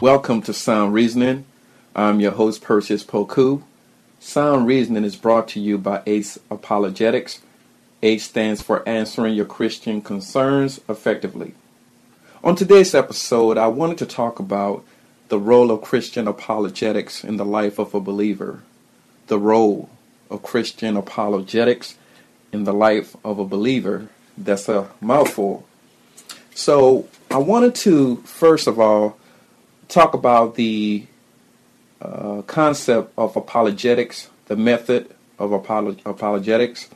Welcome to Sound Reasoning. I'm your host, Perseus Poku. Sound Reasoning is brought to you by ACE Apologetics. ACE stands for Answering Your Christian Concerns Effectively. On today's episode, I wanted to talk about the role of Christian apologetics in the life of a believer. The role of Christian apologetics in the life of a believer. That's a mouthful. So, I wanted to, first of all, talk about the uh, concept of apologetics, the method of apolog- apologetics.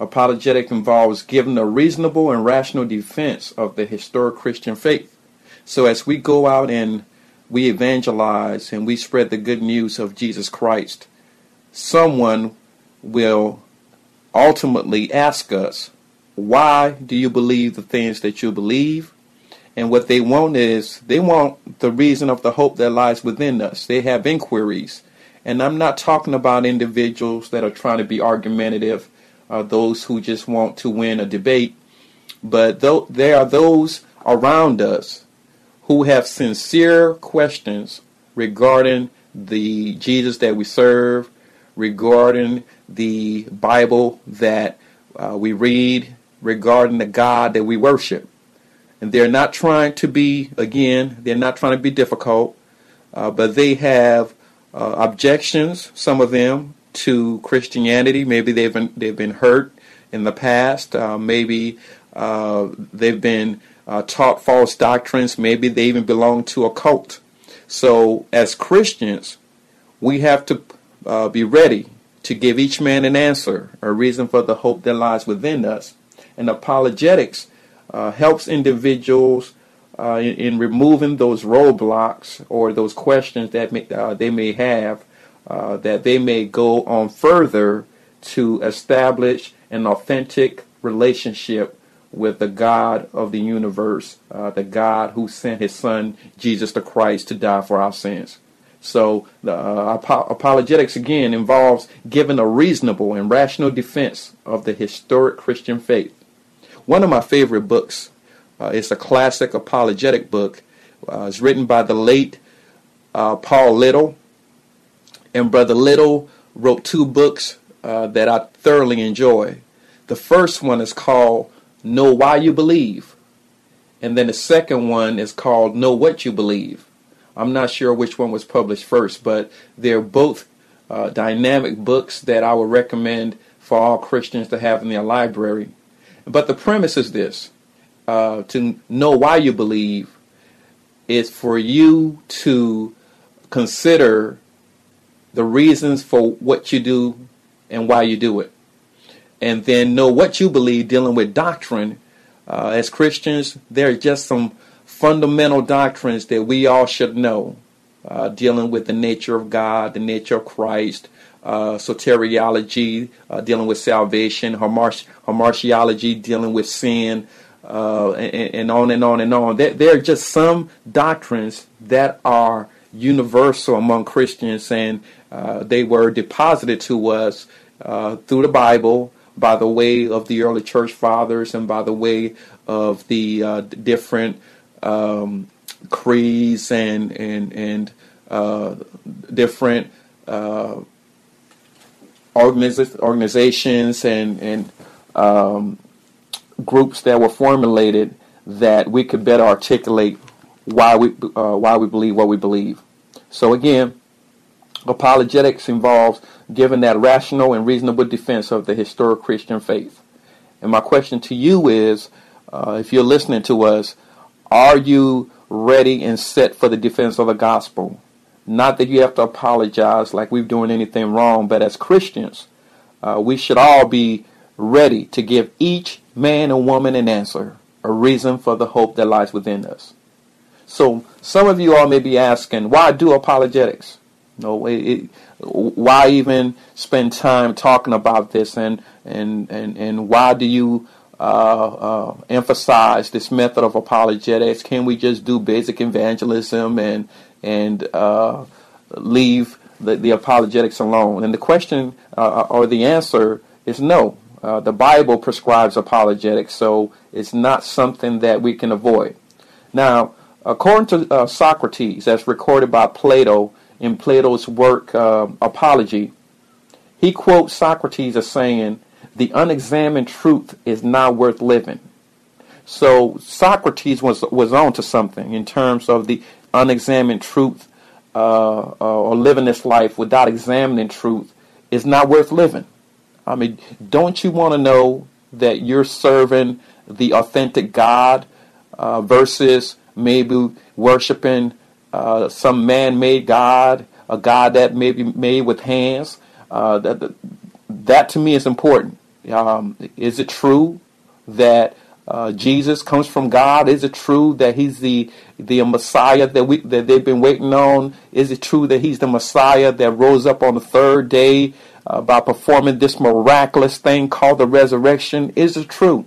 Apologetic involves giving a reasonable and rational defense of the historic Christian faith. So as we go out and we evangelize and we spread the good news of Jesus Christ, someone will ultimately ask us, why do you believe the things that you believe? And what they want is they want the reason of the hope that lies within us. They have inquiries. And I'm not talking about individuals that are trying to be argumentative, uh, those who just want to win a debate, but th- there are those around us who have sincere questions regarding the Jesus that we serve, regarding the Bible that uh, we read, regarding the God that we worship. And they're not trying to be, again, they're not trying to be difficult, uh, but they have uh, objections, some of them, to Christianity. Maybe they've been, they've been hurt in the past. Uh, maybe uh, they've been uh, taught false doctrines. Maybe they even belong to a cult. So, as Christians, we have to uh, be ready to give each man an answer, a reason for the hope that lies within us. And apologetics uh, helps individuals uh, in, in, removing those roadblocks or those questions that may, uh, they may have, uh, that they may go on further to establish an authentic relationship with the God of the universe, uh, the God who sent his son Jesus the Christ to die for our sins. So uh, apologetics again involves giving a reasonable and rational defense of the historic Christian faith. One of my favorite books uh, is a classic apologetic book. Uh, it's written by the late uh, Paul Little, and Brother Little wrote two books uh, that I thoroughly enjoy. The first one is called Know Why You Believe, and then the second one is called Know What You Believe. I'm not sure which one was published first, but they're both uh, dynamic books that I would recommend for all Christians to have in their library. But the premise is this uh, to know why you believe is for you to consider the reasons for what you do and why you do it. And then know what you believe dealing with doctrine. Uh, as Christians, there are just some fundamental doctrines that we all should know, uh, dealing with the nature of God, the nature of Christ, soteriology, uh, dealing with salvation, hamartiology, dealing with sin, uh, and, and, on and on and on. There, there, are just some doctrines that are universal among Christians, and uh, they were deposited to us uh, through the Bible by the way of the early church fathers and by the way of the uh, different um, creeds and and and different organizations and, and um, groups that were formulated that we could better articulate why we uh, why we believe what we believe. So again, apologetics involves giving that rational and reasonable defense of the historic Christian faith. And my question to you is, uh, if you're listening to us, are you ready and set for the defense of the gospel? Not that you have to apologize like we're doing anything wrong, but as Christians, uh, we should all be ready to give each man and woman an answer, a reason for the hope that lies within us. So some of you all may be asking, why do apologetics? No, it, it, why even spend time talking about this, and and and and why do you uh, uh, emphasize this method of apologetics? Can we just do basic evangelism and and uh, leave the, the apologetics alone? And the question uh, or the answer is no. Uh, the Bible prescribes apologetics, so it's not something that we can avoid. Now, according to uh, Socrates, as recorded by Plato in Plato's work Apology, he quotes Socrates as saying, the unexamined truth is not worth living. So Socrates was was on to something in terms of the unexamined truth uh, uh, or living this life without examining truth is not worth living. I mean, don't you want to know that you're serving the authentic God uh, versus maybe worshiping uh, some man-made God, a God that may be made with hands? Uh, that that to me is important. Um, is it true that uh, Jesus comes from God? Is it true that He's the the Messiah that we that they've been waiting on? Is it true that He's the Messiah that rose up on the third day uh, by performing this miraculous thing called the resurrection? Is it true?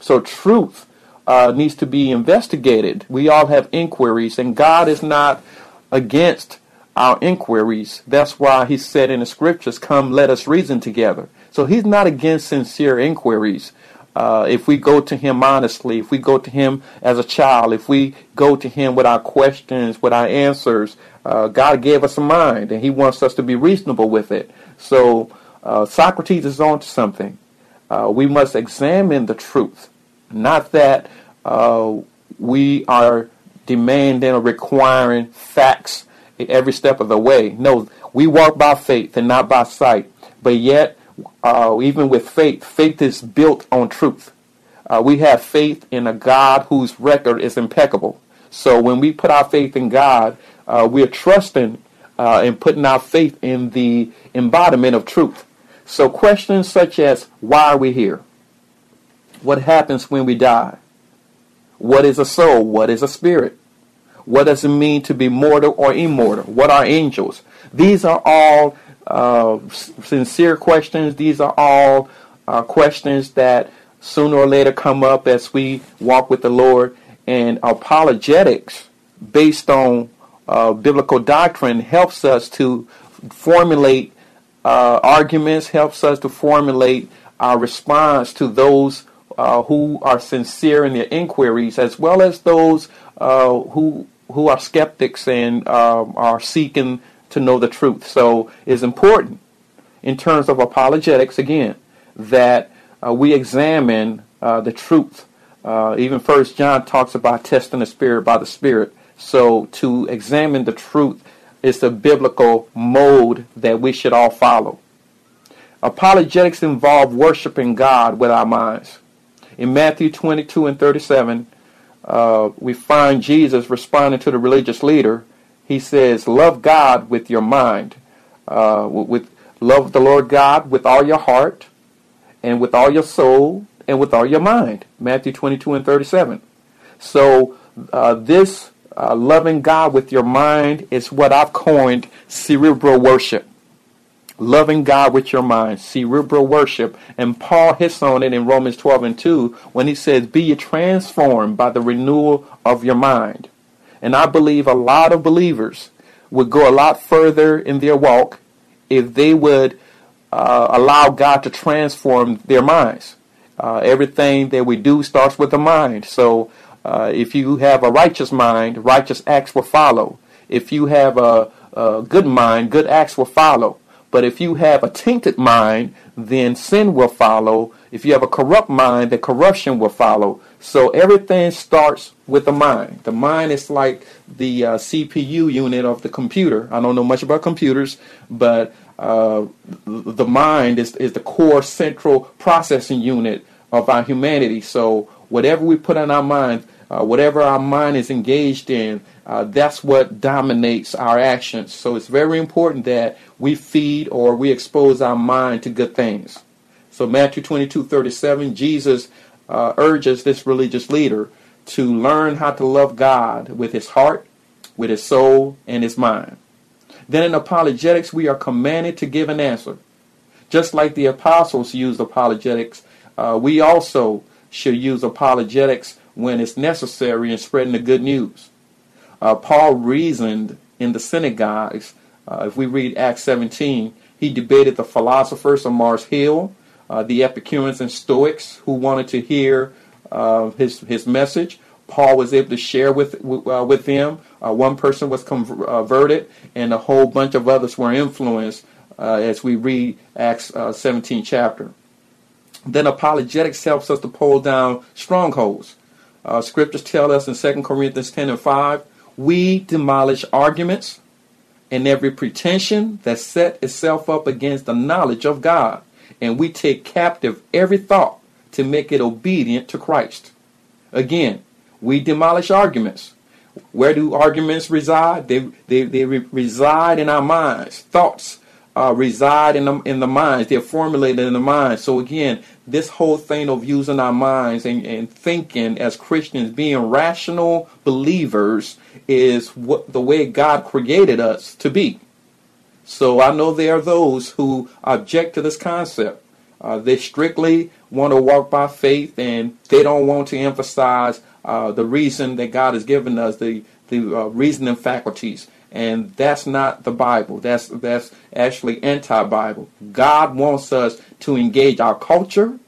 So truth uh, needs to be investigated. We all have inquiries, and God is not against our inquiries. That's why He said in the scriptures, "Come, let us reason together." So he's not against sincere inquiries. Uh, if we go to him honestly, if we go to him as a child, if we go to him with our questions, with our answers, uh, God gave us a mind and he wants us to be reasonable with it. So uh, Socrates is on to something. Uh, we must examine the truth, not that uh, we are demanding or requiring facts every step of the way. No, we walk by faith and not by sight. But yet, uh, even with faith, faith is built on truth. Uh, we have faith in a God whose record is impeccable. So when we put our faith in God, uh, we're trusting uh, and putting our faith in the embodiment of truth. So questions such as why are we here? What happens when we die? What is a soul? What is a spirit? What does it mean to be mortal or immortal? What are angels? These are all uh, sincere questions. These are all uh, questions that sooner or later come up as we walk with the Lord. And apologetics, based on uh, biblical doctrine, helps us to formulate uh, arguments, helps us to formulate our response to those uh, who are sincere in their inquiries, as well as those who who are skeptics and um, are seeking to know the truth. So it's important in terms of apologetics, again, that uh, we examine uh, the truth. Uh, even First John talks about testing the spirit by the spirit. So to examine the truth is the biblical mode that we should all follow. Apologetics involve worshiping God with our minds. In Matthew 22 and 37, uh, we find Jesus responding to the religious leader he says, love God with your mind, uh, with love the Lord God with all your heart, and with all your soul, and with all your mind. Matthew 22 and 37. So uh, this uh, loving God with your mind is what I've coined cerebral worship. Loving God with your mind, cerebral worship. And Paul hits on it in Romans 12 and 2 when he says, Be ye transformed by the renewal of your mind. And I believe a lot of believers would go a lot further in their walk if they would uh, allow God to transform their minds. Uh, everything that we do starts with the mind. So uh, if you have a righteous mind, righteous acts will follow. If you have a, a good mind, good acts will follow. But if you have a tainted mind, then sin will follow. If you have a corrupt mind, then corruption will follow. So everything starts with the mind. The mind is like the uh, CPU unit of the computer. I don't know much about computers, but uh, the mind is, is the core central processing unit of our humanity. So whatever we put in our mind, uh, whatever our mind is engaged in, uh, that's what dominates our actions. So it's very important that we feed or we expose our mind to good things. So Matthew 22, 37, Jesus uh, urges this religious leader to learn how to love God with his heart, with his soul, and his mind. Then in apologetics, we are commanded to give an answer. Just like the apostles used apologetics, uh, we also should use apologetics when it's necessary in spreading the good news. Uh, Paul reasoned in the synagogues. Uh, if we read Acts 17, he debated the philosophers of Mars Hill, uh, the Epicureans and Stoics who wanted to hear uh, his his message. Paul was able to share with uh, with them. Uh, one person was converted, and a whole bunch of others were influenced. as we read Acts 17 chapter, then apologetics helps us to pull down strongholds. scriptures tell us in 2 Corinthians 10 and 5 we demolish arguments and every pretension that set itself up against the knowledge of God, and we take captive every thought to make it obedient to Christ. Again, we demolish arguments. Where do arguments reside? They, they, they re- reside in our minds. Thoughts uh, reside in the, in the minds. They're formulated in the mind. So again, this whole thing of using our minds and, and thinking as Christians, being rational believers, is what the way God created us to be. So I know there are those who object to this concept. Uh, they strictly want to walk by faith, and they don't want to emphasize uh, the reason that God has given us, the the uh, reasoning faculties and that's not the Bible. That's that's actually anti-Bible. God wants us to engage our culture.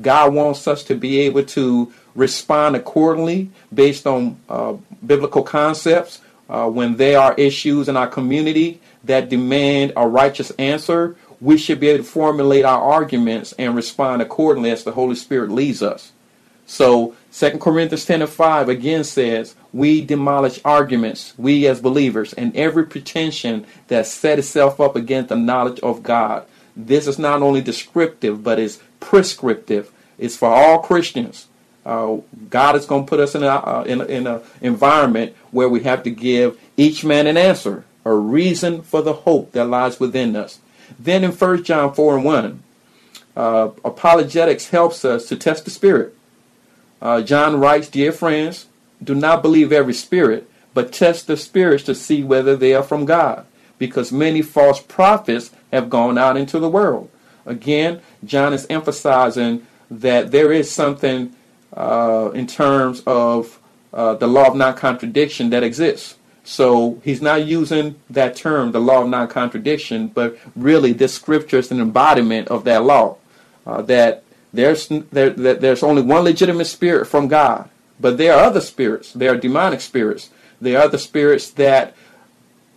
God wants us to be able to respond accordingly based on uh, biblical concepts. Uh, when there are issues in our community that demand a righteous answer, we should be able to formulate our arguments and respond accordingly as the Holy Spirit leads us. So 2 Corinthians 10 and 5 again says, We demolish arguments, we as believers, and every pretension that set itself up against the knowledge of God. This is not only descriptive, but it's prescriptive. It's for all Christians. Uh, God is going to put us in an uh, in, in a environment where we have to give each man an answer, a reason for the hope that lies within us. Then in 1 John 4 and 1, uh, apologetics helps us to test the spirit. Uh, John writes, Dear friends, do not believe every spirit, but test the spirits to see whether they are from God, because many false prophets have gone out into the world. Again, John is emphasizing that there is something uh, in terms of uh, the law of non contradiction that exists. So he's not using that term, the law of non contradiction, but really this scripture is an embodiment of that law. Uh, that there's, there, there's only one legitimate spirit from God. But there are other spirits. There are demonic spirits. There are the spirits that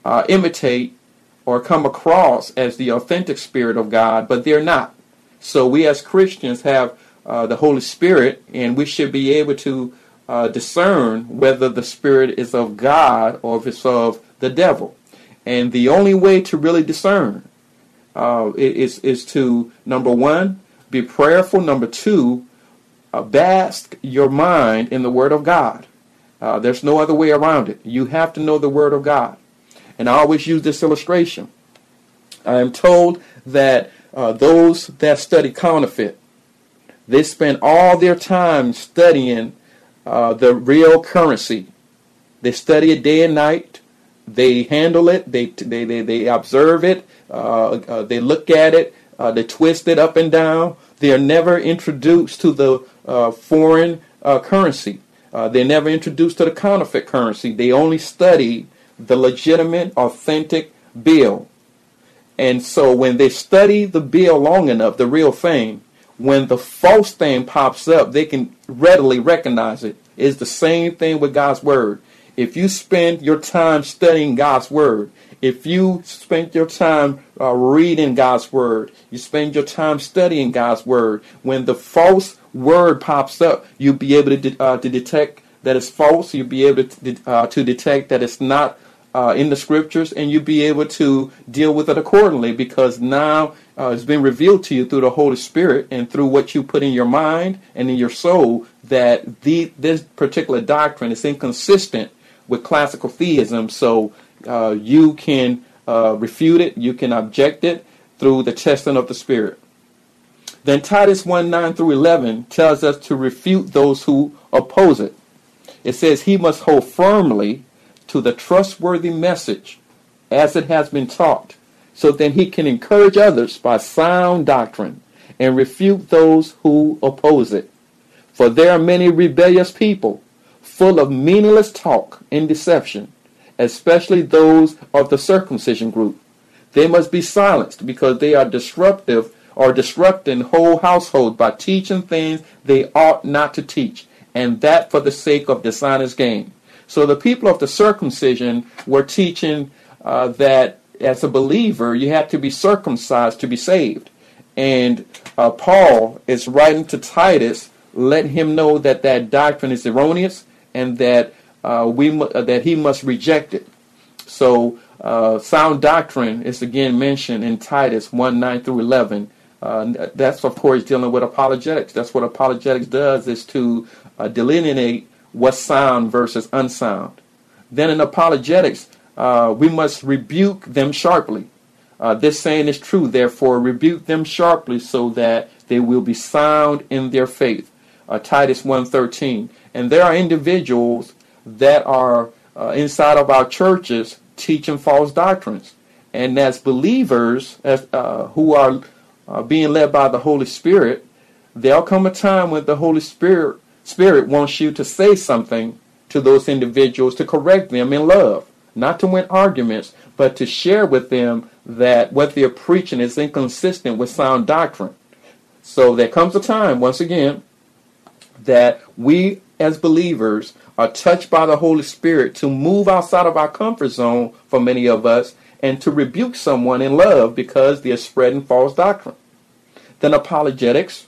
uh, imitate or come across as the authentic spirit of God, but they're not. So we as Christians have uh, the Holy Spirit, and we should be able to uh, discern whether the spirit is of God or if it's of the devil. And the only way to really discern uh, is, is to, number one, be prayerful. Number two, uh, bask your mind in the Word of God. Uh, there's no other way around it. You have to know the Word of God. And I always use this illustration. I am told that uh, those that study counterfeit, they spend all their time studying uh, the real currency. They study it day and night. They handle it. They they they, they observe it. Uh, uh, they look at it. Uh, they twist it up and down. They are never introduced to the uh, foreign currency. They're never introduced to the counterfeit currency. They only study the legitimate, authentic bill. And so when they study the bill long enough, the real thing, when the false thing pops up, they can readily recognize it. It's the same thing with God's Word. If you spend your time studying God's Word, if you spend your time uh, reading God's word, you spend your time studying God's word, when the false word pops up, you'll be able to, de- uh, to detect that it's false. You'll be able to, de- uh, to detect that it's not uh, in the scriptures, and you'll be able to deal with it accordingly because now uh, it's been revealed to you through the Holy Spirit and through what you put in your mind and in your soul that the, this particular doctrine is inconsistent with classical theism. So uh, you can uh, refute it, you can object it through the testing of the Spirit. Then Titus 1 9 through 11 tells us to refute those who oppose it. It says he must hold firmly to the trustworthy message as it has been taught, so that he can encourage others by sound doctrine and refute those who oppose it. For there are many rebellious people, full of meaningless talk and deception, especially those of the circumcision group. They must be silenced because they are disruptive or disrupting whole households by teaching things they ought not to teach, and that for the sake of dishonest gain. So the people of the circumcision were teaching uh, that as a believer you have to be circumcised to be saved. And uh, Paul is writing to Titus, letting him know that that doctrine is erroneous and that uh, we that he must reject it. So uh, sound doctrine is again mentioned in Titus 1 9 through 11. Uh, that's of course dealing with apologetics. That's what apologetics does is to uh, delineate what's sound versus unsound. Then in apologetics, uh, we must rebuke them sharply. Uh, this saying is true, therefore rebuke them sharply so that they will be sound in their faith. Uh, Titus 1.13. And there are individuals that are uh, inside of our churches teaching false doctrines. And as believers as, uh, who are uh, being led by the Holy Spirit, there'll come a time when the Holy Spirit Spirit wants you to say something to those individuals to correct them in love, not to win arguments, but to share with them that what they're preaching is inconsistent with sound doctrine. So there comes a time, once again, that we as believers are touched by the Holy Spirit to move outside of our comfort zone for many of us and to rebuke someone in love because they're spreading false doctrine. Then apologetics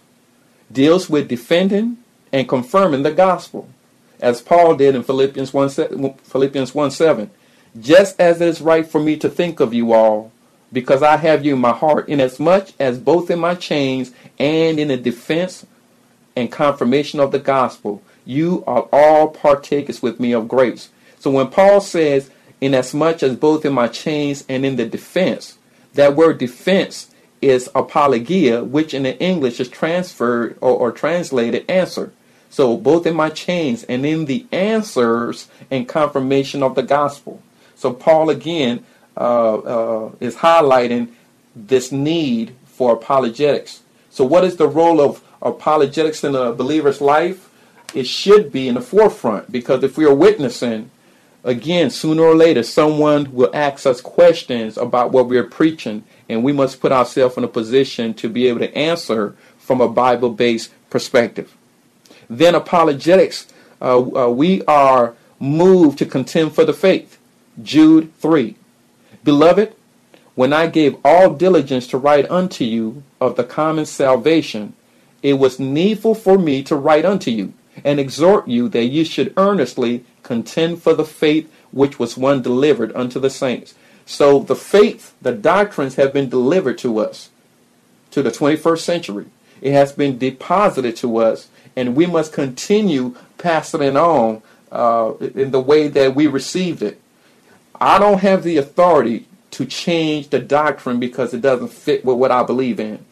deals with defending and confirming the gospel, as Paul did in Philippians 1, Philippians 1 7. Just as it is right for me to think of you all, because I have you in my heart, inasmuch as both in my chains and in the defense and confirmation of the gospel, you are all partakers with me of grace. So when Paul says, inasmuch as both in my chains and in the defense, that word defense is apologia, which in the English is transferred or, or translated answer. So both in my chains and in the answers and confirmation of the gospel. So Paul again uh, uh, is highlighting this need for apologetics. So what is the role of apologetics in a believer's life? It should be in the forefront because if we are witnessing, again, sooner or later, someone will ask us questions about what we are preaching, and we must put ourselves in a position to be able to answer from a Bible based perspective. Then apologetics, uh, uh, we are moved to contend for the faith. Jude 3. Beloved, when I gave all diligence to write unto you of the common salvation, it was needful for me to write unto you and exhort you that you should earnestly contend for the faith which was one delivered unto the saints. So the faith, the doctrines have been delivered to us to the 21st century. It has been deposited to us and we must continue passing it on uh, in the way that we received it. I don't have the authority to change the doctrine because it doesn't fit with what I believe in.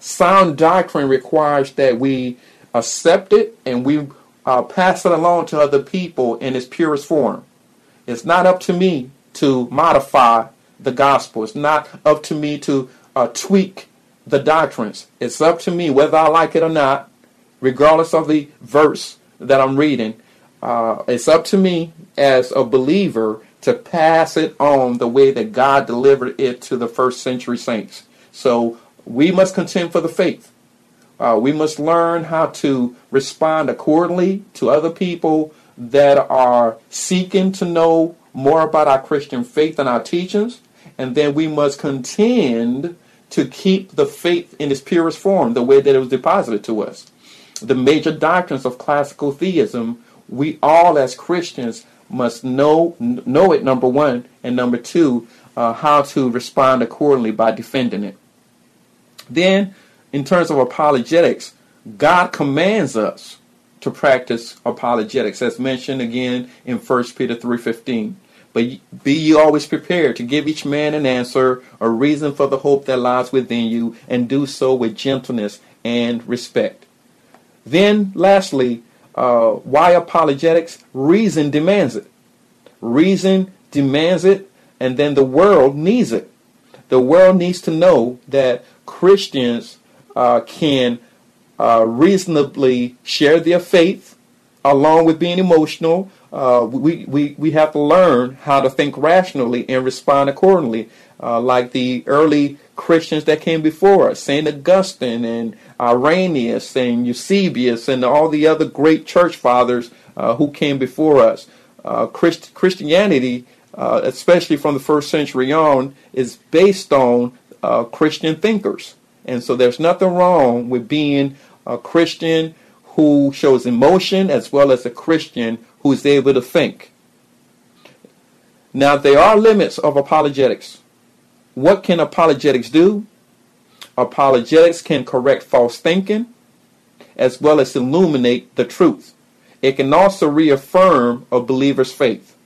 Sound doctrine requires that we accept it and we uh, pass it along to other people in its purest form. It's not up to me to modify the gospel. It's not up to me to uh, tweak the doctrines. It's up to me whether I like it or not regardless of the verse that I'm reading. Uh, it's up to me as a believer to pass it on the way that God delivered it to the first century saints. So we must contend for the faith. Uh, we must learn how to respond accordingly to other people that are seeking to know more about our Christian faith and our teachings. And then we must contend to keep the faith in its purest form, the way that it was deposited to us the major doctrines of classical theism, we all as Christians must know know it. Number one, and number two, uh, how to respond accordingly by defending it. Then, in terms of apologetics, God commands us to practice apologetics, as mentioned again in 1 Peter 3:15. But be ye always prepared to give each man an answer, a reason for the hope that lies within you, and do so with gentleness and respect then, lastly, uh, why apologetics? Reason demands it. Reason demands it, and then the world needs it. The world needs to know that Christians uh, can uh, reasonably share their faith along with being emotional. Uh, we, we, we have to learn how to think rationally and respond accordingly, uh, like the early Christians that came before us, St. Augustine and Irenaeus and Eusebius and all the other great church fathers uh, who came before us. Uh, Christ- Christianity, uh, especially from the first century on, is based on uh, Christian thinkers. And so there's nothing wrong with being a Christian who shows emotion as well as a Christian who is able to think. Now, there are limits of apologetics. What can apologetics do? Apologetics can correct false thinking as well as illuminate the truth. It can also reaffirm a believer's faith.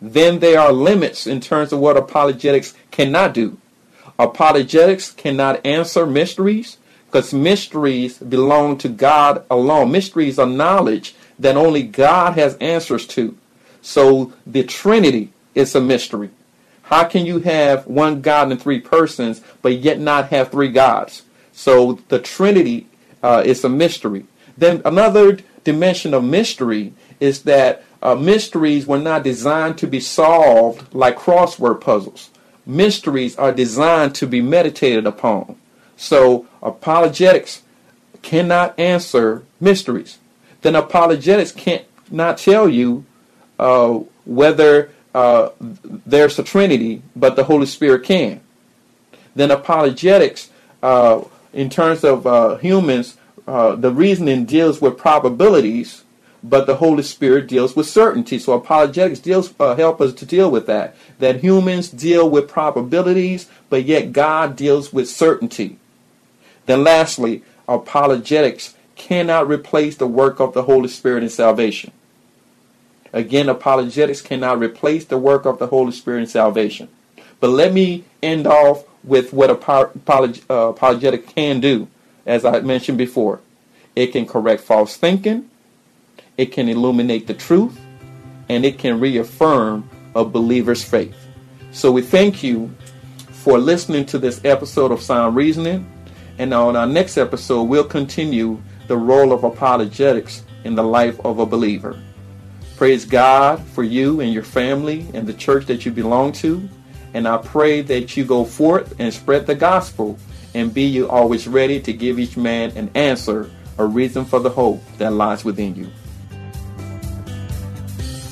Then there are limits in terms of what apologetics cannot do. Apologetics cannot answer mysteries because mysteries belong to God alone. Mysteries are knowledge that only God has answers to. So the Trinity is a mystery. How can you have one God in three persons, but yet not have three gods? So the Trinity uh, is a mystery. Then another dimension of mystery is that uh, mysteries were not designed to be solved like crossword puzzles. Mysteries are designed to be meditated upon. So apologetics cannot answer mysteries. Then apologetics can't not tell you uh, whether uh, there's a Trinity, but the Holy Spirit can. Then apologetics, uh, in terms of uh, humans, uh, the reasoning deals with probabilities, but the Holy Spirit deals with certainty. So apologetics deals uh, help us to deal with that. That humans deal with probabilities, but yet God deals with certainty. Then lastly, apologetics cannot replace the work of the Holy Spirit in salvation. Again, apologetics cannot replace the work of the Holy Spirit in salvation. But let me end off with what apolog- uh, apologetic can do, as I mentioned before. It can correct false thinking, it can illuminate the truth, and it can reaffirm a believer's faith. So we thank you for listening to this episode of Sound Reasoning. And on our next episode, we'll continue the role of apologetics in the life of a believer. Praise God for you and your family and the church that you belong to. And I pray that you go forth and spread the gospel and be you always ready to give each man an answer, a reason for the hope that lies within you.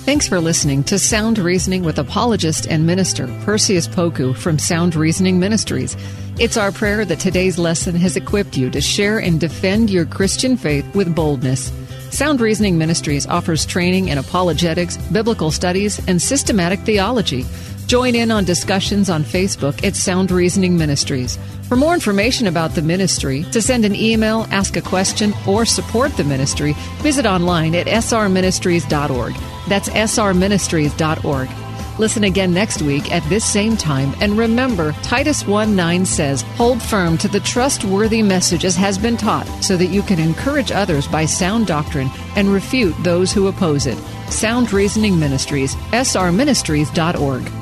Thanks for listening to Sound Reasoning with apologist and minister Perseus Poku from Sound Reasoning Ministries. It's our prayer that today's lesson has equipped you to share and defend your Christian faith with boldness. Sound Reasoning Ministries offers training in apologetics, biblical studies, and systematic theology. Join in on discussions on Facebook at Sound Reasoning Ministries. For more information about the ministry, to send an email, ask a question, or support the ministry, visit online at srministries.org. That's srministries.org. Listen again next week at this same time. And remember, Titus 1 9 says, Hold firm to the trustworthy message as has been taught, so that you can encourage others by sound doctrine and refute those who oppose it. Sound Reasoning Ministries, srministries.org.